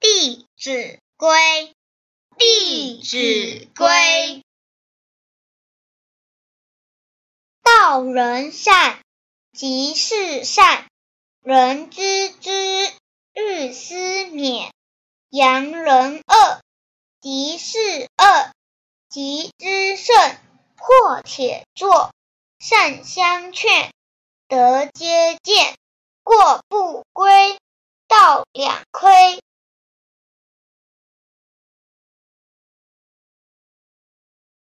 《弟子规》，《弟子规》，道人善，即是善。人知之，日思勉；扬人恶，即是恶。急之胜，破铁作。善相劝，得皆见。